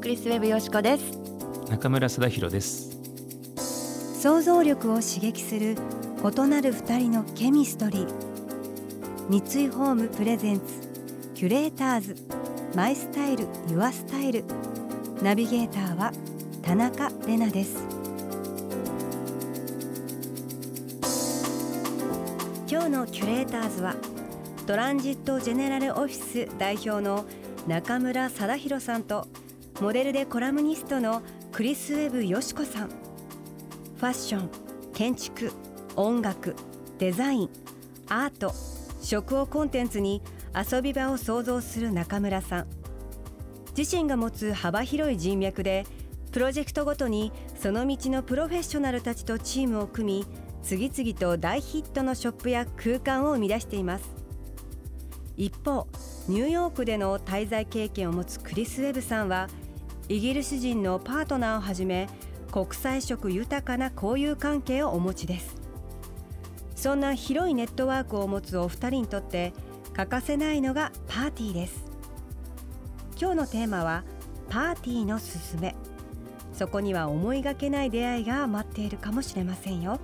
クリスウェブよしこです。中村貞弘です。想像力を刺激する異なる二人のケミストリー。三井ホームプレゼンツキュレーターズ。マイスタイルユアスタイル。ナビゲーターは田中れなです。今日のキュレーターズはトランジットジェネラルオフィス代表の中村貞弘さんとモデルでコラムニストのクリス・ウェブ・よしこさん。ファッション建築音楽デザインアート食をコンテンツに遊び場を創造する中村さん。自身が持つ幅広い人脈でプロジェクトごとにその道のプロフェッショナルたちとチームを組み次々と大ヒットのショップや空間を生み出しています。一方ニューヨークでの滞在経験を持つクリス・ウェブさんはイギリス人のパートナーをはじめ国際色豊かな交友関係をお持ちです。そんな広いネットワークを持つお二人にとって欠かせないのがパーティーです。今日のテーマはパーティーのすすめ。そこには思いがけない出会いが待っているかもしれませんよ。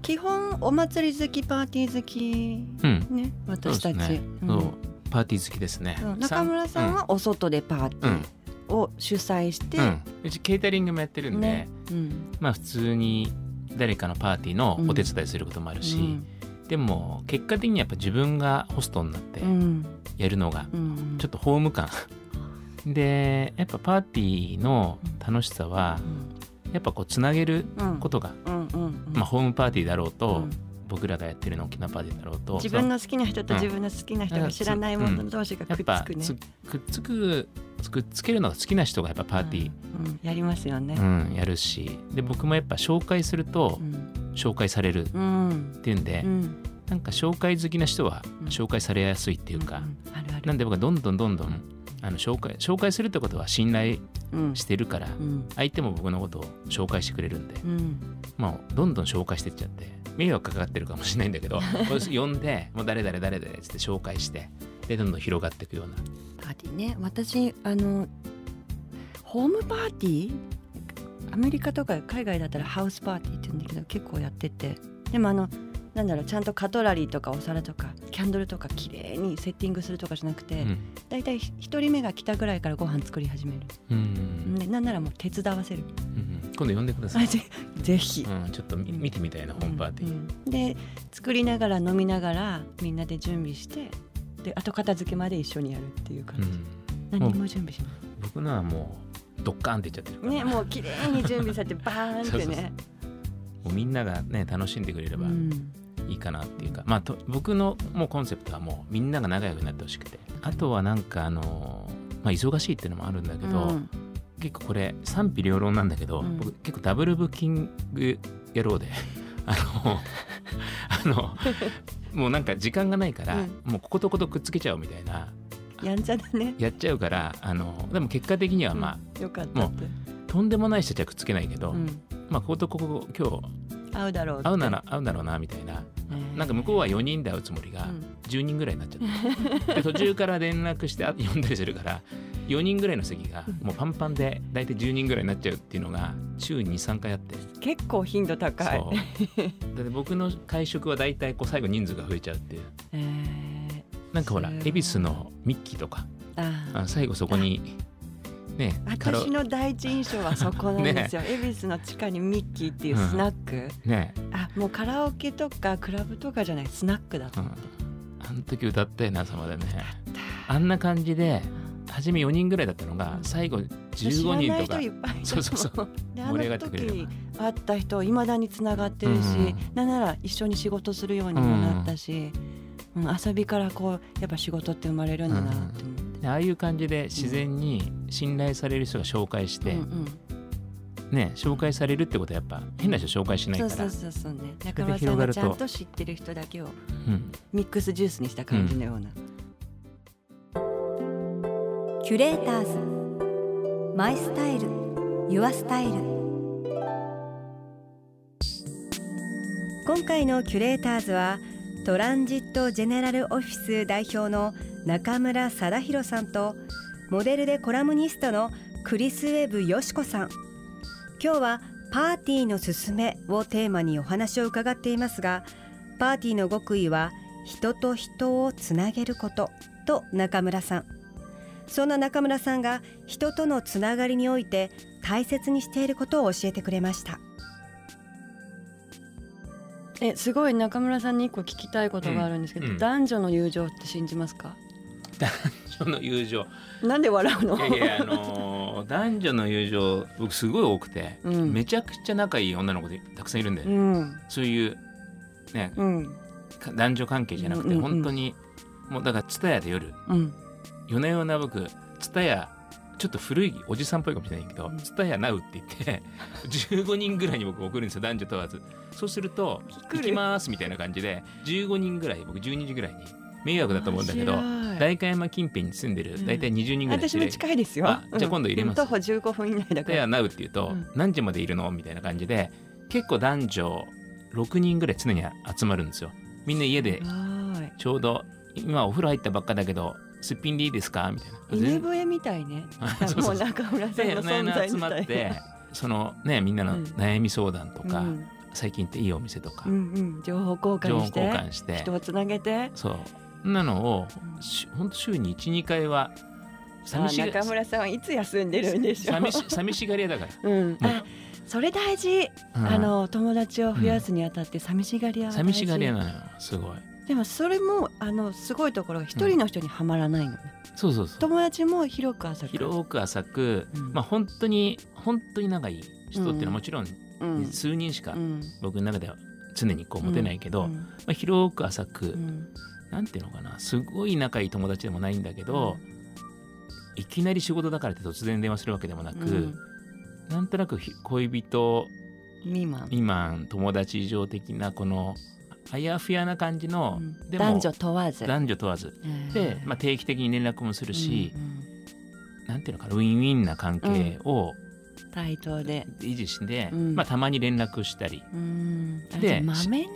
基本お祭り好きパーティー好き。うん。ね私たち、そうですね。う。ん。そうパーティー好きですね。そう中村さんはお外でパーティうん。ーを主催して、うちケータリングもやってるんで、ねうん。まあ普通に誰かのパーティーのお手伝いすることもあるし、でも結果的にやっぱ自分がホストになってうん。やるのがうんちょっとホーム感。でやっぱパーティーの楽しさはやっぱこうつなげるうん。ことが、まあ、ホームパーティーだろうと、うん僕らがやってるの沖縄パーティーだろうと。自分の好きな人とうん。自分の好きな人が知らないもの同士がくっつくねつ、くっつくくっつけるのが好きな人がやっぱパーティー、うんうんやりますよね。う。んやるし。で僕もやっぱ紹介するとうん。紹介されるっうん。ていうんで、うん。なんか紹介好きな人はうん。紹介されやすいっていうか、ん。あるある。なんで僕はどんどんどんどんあの紹介紹介するってことは信頼うん。してるからうん。相手も僕のことを紹介してくれるんで、うん。まあ、どんどん紹介してっちゃって迷惑かかってるかもしれないんだけど これ呼んでもう誰々誰々っつって紹介してでどんどん広がっていくような。パーティーね私あのホームパーティーアメリカとか海外だったらハウスパーティーって言うんだけど結構やってて。でもあのなんだろうちゃんとカトラリーとかお皿とかキャンドルとか綺麗にセッティングするとかじゃなくて、うん。だいたい一人目が来たぐらいからご飯作り始める、うん。でなんならもう手伝わせる。うん今度呼んでください、あぜ ぜひ、うん、ちょっとみ見てみたいなホームパーティー、で作りながら飲みながらみんなで準備してで後片付けまで一緒にやるっていう感じ、うん。何にも準備しない。僕のはもうドッカーンっていっちゃってるね、もう綺麗に準備されてバーンってね。もうみんながね楽しんでくれればうんいいかなっていうか、まあと僕のもうコンセプトはもうみんなが仲良くなってほしくて。あとはなんかあのまあ忙しいっていうのもあるんだけど、うん。結構これ賛否両論なんだけど、うん。僕結構ダブルブッキング野郎で あのあのもうなんか時間がないから、もうこことことくっつけちゃうみたいなやんちゃだね。やっちゃうからあのでも結果的にはまあ、よかったって。とんでもない人たちはくっつけないけど、うん。まあこことここ今日合うだろうって。会うなら会うだろうなみたいな。ねなんか向こうは4人で会うつもりがうん。10人ぐらいになっちゃって、で途中から連絡してあ呼んだりするから4人ぐらいの席がもうパンパンで大体10人ぐらいになっちゃうっていうのが週23回あって。結構頻度高い。だって僕の会食は大体こう最後人数が増えちゃうっていう。えなんかほら恵比寿のミッキーとかあ最後そこにね私の第一印象はそこなんですよ。恵比寿の地下にミッキーっていうスナック。ね。あ、もうカラオケとかクラブとかじゃないスナックだと。うん。思って。あの時歌ったよな朝までね。あんな感じで初め4人ぐらいだったのが最後15知らない人とか人いっぱいそうそうそう。であ盛り上がのっ会った人いまだにつながってるし、うんなん。なら一緒に仕事するようにもなったし、うん。遊びからこうやっぱ仕事って生まれるんだなって思って、でああいう感じで自然に信頼される人が紹介して、うんうん。ね紹介されるってことはやっぱ変な人紹介しないから。そうそうそうそうね。中村さん広がると。がちゃんと知ってる人だけをうん。ミックスジュースにした感じのような、キュレーターズ。マイスタイル。ユアスタイル。今回のキュレーターズはトランジットジェネラルオフィス代表の中村貞弘さんとモデルでコラムニストのクリス・ウェブ・よしこさん。今日はパーティーのすすめをテーマにお話を伺っていますがパーティーの極意は人と人をつなげることと中村さん。そんな中村さんが人とのつながりにおいて大切にしていることを教えてくれました。えすごい中村さんに一個聞きたいことがあるんですけど、うんうん。男女の友情って信じますか？その友情。なんで笑うの？いやいやあのー男女の友情僕すごい多くて、うん。めちゃくちゃ仲いい女の子でたくさんいるんだよ、うん。そういうねうん。か男女関係じゃなくて、うんうんうん。本当にもうだから蔦屋で夜うん。夜な夜な僕蔦屋ちょっと古いおじさんっぽいかもしれないけどうん。蔦屋ナウって言って 15人ぐらいに僕送るんですよ男女問わず。そうすると行きますみたいな感じで15人ぐらい僕12時ぐらいに迷惑だと思うんだけど代官山近辺に住んでるうん。大体20人ぐらい私も近いですよ。あじゃあ今度入れます。うん徒歩15分以内だから。蔦屋ナウって言うと、うん。何時までいるの？みたいな感じで結構男女6人ぐらい常に集まるんですよ。みんな家ではい。ちょうど今お風呂入ったばっかだけどすっぴんでいいですか？みたいな。犬笛みたいね。もう中村さんでの存在みたいまってそのねみんなのうん。悩み相談とか、うん。最近っていいお店とか、うんうん。情報交換して。交換して。人をつなげて。そうなのをうんしほんと週に12回は寂し中村さんはいつ休んでるんでしょう？寂し寂しがり屋だか うん、あそれ大事、ら、うん。あの友達を増やすにあたって寂しがり屋は寂しがり屋なのよすごい。でもそれもあのすごいところが一人の人にはまらないのね、そうそうそう。友達も広く浅く。広く浅く、うん。まあ本当に本当に仲いい人っていうのはもちろんうん。数人しかうん。僕の中では常にこう持てないけど、うん。まあ、広く浅く、うんなんていうのかな。すごい仲いい友達でもないんだけど、いきなり仕事だからって突然電話するわけでもなく、うん。なんとなくひ恋人未満。未満友達以上的なこのあやふやな感じの、うん。でも男女問わず。男女問わず。で、まあ、定期的に連絡もするし、なんていうのかなウィンウィンな関係をうん。対等で、維持して、うん。まあ、たまに連絡したり、うん、あでじゃあ豆なんです、ね、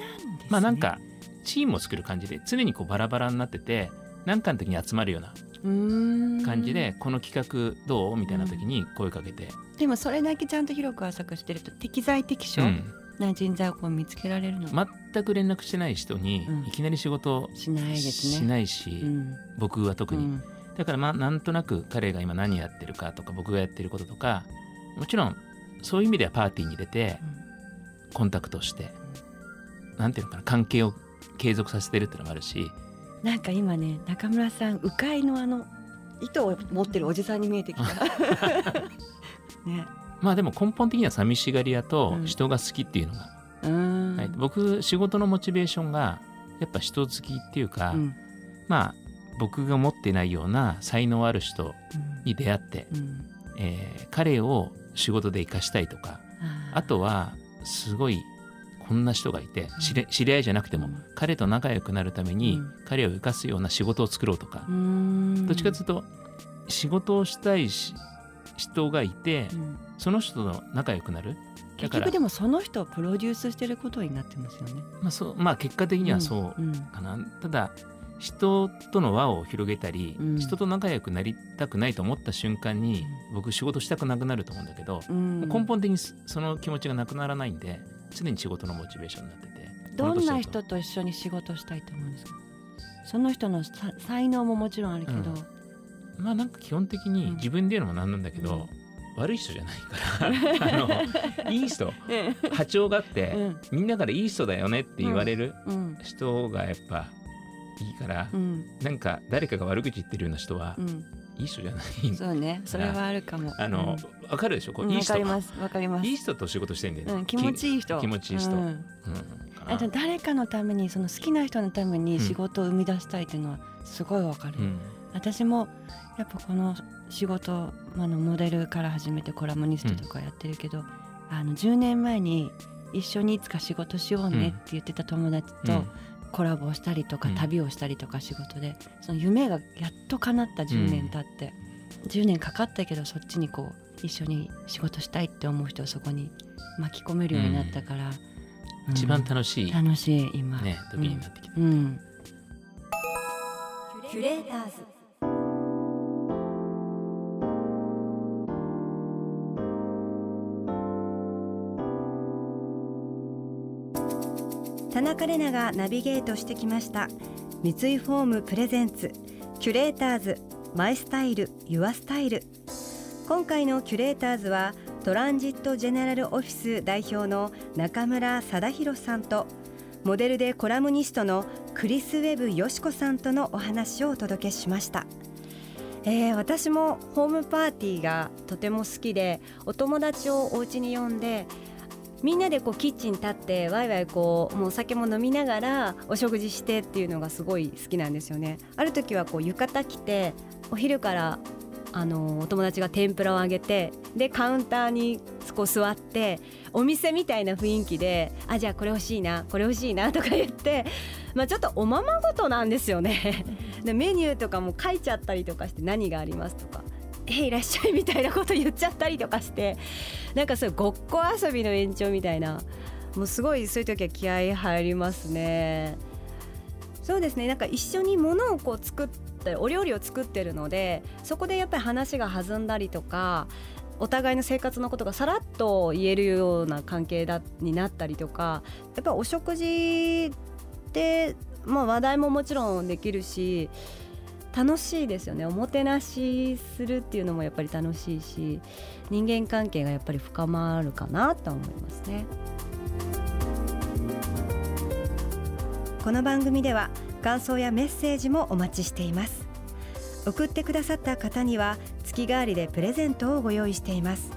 まあなんかチームを作る感じで常にこうバラバラになってて何かの時に集まるようなうん。感じで、この企画どうみたいな時に声かけて、でもそれだけちゃんと広く浅くしてると適材適所うん。な人材をこう見つけられるの。全く連絡してない人にうん。いきなり仕事しないですしね。ないし、うん。僕は特に、うん。だからまあなんとなく彼が今何やってるかとか僕がやってることとかもちろんそういう意味ではパーティーに出てコンタクトしてなんていうのかな関係を継続させてるってのもあるし。なんか今ね中村さん鵜飼いのあの糸を持ってるおじさんに見えてきた。ね。まあでも根本的には寂しがり屋とうん。人が好きっていうのが、うーん。はい。僕仕事のモチベーションがやっぱ人好きっていうか、うん。まあ僕が持ってないような才能ある人に出会って、うん。えー彼を仕事で生かしたいとかあとはすごいこんな人がいて知り知り合いじゃなくても、うん。彼と仲良くなるために、うん。彼を生かすような仕事を作ろうとか。どっちかというと仕事をしたいし人がいて、うん。その人と仲良くなる。結局でもその人をプロデュースしてることになってますよね。まあそうまあ、結果的にはそううん。かな、ただ人との輪を広げたり、うん。人と仲良くなりたくないと思った瞬間に、僕仕事したくなくなると思うんだけど、うん。根本的にそその気持ちがなくならないんで常に仕事のモチベーションになってて。どんな人と一緒に仕事したいと思うんですか？その人のさ才能ももちろんあるけど、うん。まあなんか基本的にうん。自分で言うのもなんなんだけど、悪い人じゃないから。あのいい人。波長があって、うん。みんなからいい人だよねって言われるうん。人がやっぱいいから、うん。なんか誰かが悪口言ってるような人はうんいい人じゃない、そうね。それはあるかも。あのわ、かるでしょ？こううんいい人。わかります。わかります。いい人と仕事してんだよね、うん、気持ちいい人。気持ちいい人。うん。あと誰かのためにその好きな人のために仕事を生み出したいっていうのはすごいわかる、うん。私もやっぱこの仕事あのモデルから始めてコラムニストとかやってるけど、あの10年前に一緒にいつか仕事しようねって言ってた友達とコラボをしたりとか、うん。旅をしたりとか仕事でその夢がやっと叶った10年経って、10年かかったけどそっちにこう一緒に仕事したいって思う人をそこに巻き込めるようになったから、うん。一番楽しい、楽しい今、ね、時になってきた、うん、キュレーターズ田中れながナビゲートしてきました。三井ホーム presents キュレーターズ My Style Your Style。今回のキュレーターズはトランジットジェネラルオフィス代表の中村貞弘さんとモデルでコラムニストのクリス・ウェブよしこさんとのお話をお届けしました、えー私もホームパーティーがとても好きでお友達をお家に呼んでみんなでこうキッチン立ってワイワイこうもうお酒も飲みながらお食事してっていうのがすごい好きなんですよね。ある時はこう浴衣着てお昼からあのお友達が天ぷらをあげてでカウンターにこう座ってお店みたいな雰囲気であじゃあこれ欲しいなこれ欲しいなとか言って、まあ、ちょっとおままごとなんですよね。でメニューとかも書いちゃったりとかして何がありますとか「えいらっしゃい」みたいなこと言っちゃったりとかして。なんかそうごっこ遊びの延長みたいな。もうすごいそういう時は気合入りますね。そうですね。なんか一緒に物をこう作ってお料理を作ってるのでそこでやっぱり話が弾んだりとかお互いの生活のことがさらっと言えるような関係だになったりとかやっぱお食事で、まあ、話題ももちろんできるし楽しいですよね。おもてなしするっていうのもやっぱり楽しいし人間関係がやっぱり深まるかなと思いますね。この番組では感想やメッセージもお待ちしています。送ってくださった方には月替わりでプレゼントをご用意しています。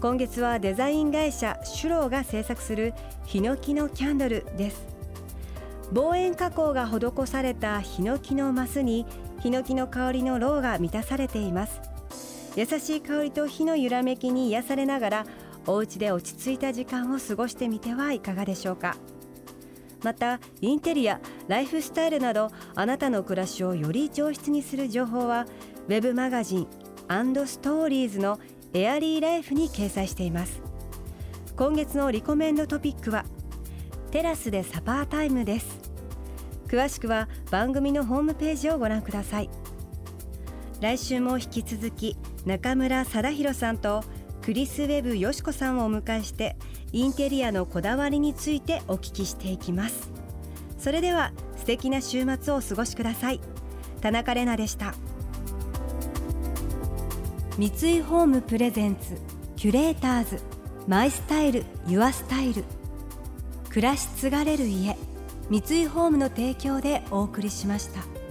今月はデザイン会社シュローが制作するヒノキのキャンドルです。望遠加工が施されたヒノキのマスにヒノキの香りのロウが満たされています。優しい香りと火の揺らめきに癒されながらお家で落ち着いた時間を過ごしてみてはいかがでしょうか。またインテリアライフスタイルなどあなたの暮らしをより上質にする情報はウェブマガジンストーリーズのエアリーライフに掲載しています。今月のリコメンドトピックはテラスでサパータイムです。詳しくは番組のホームページをご覧ください。来週も引き続き中村貞弘さんとクリス・ウェブよしこさんをお迎えしてインテリアのこだわりについてお聞きしていきます。それでは素敵な週末をお過ごしください。田中れなでした。三井ホームプレゼンツキュレーターズマイスタイルユアスタイル。暮らし継がれる家三井ホームの提供でお送りしました。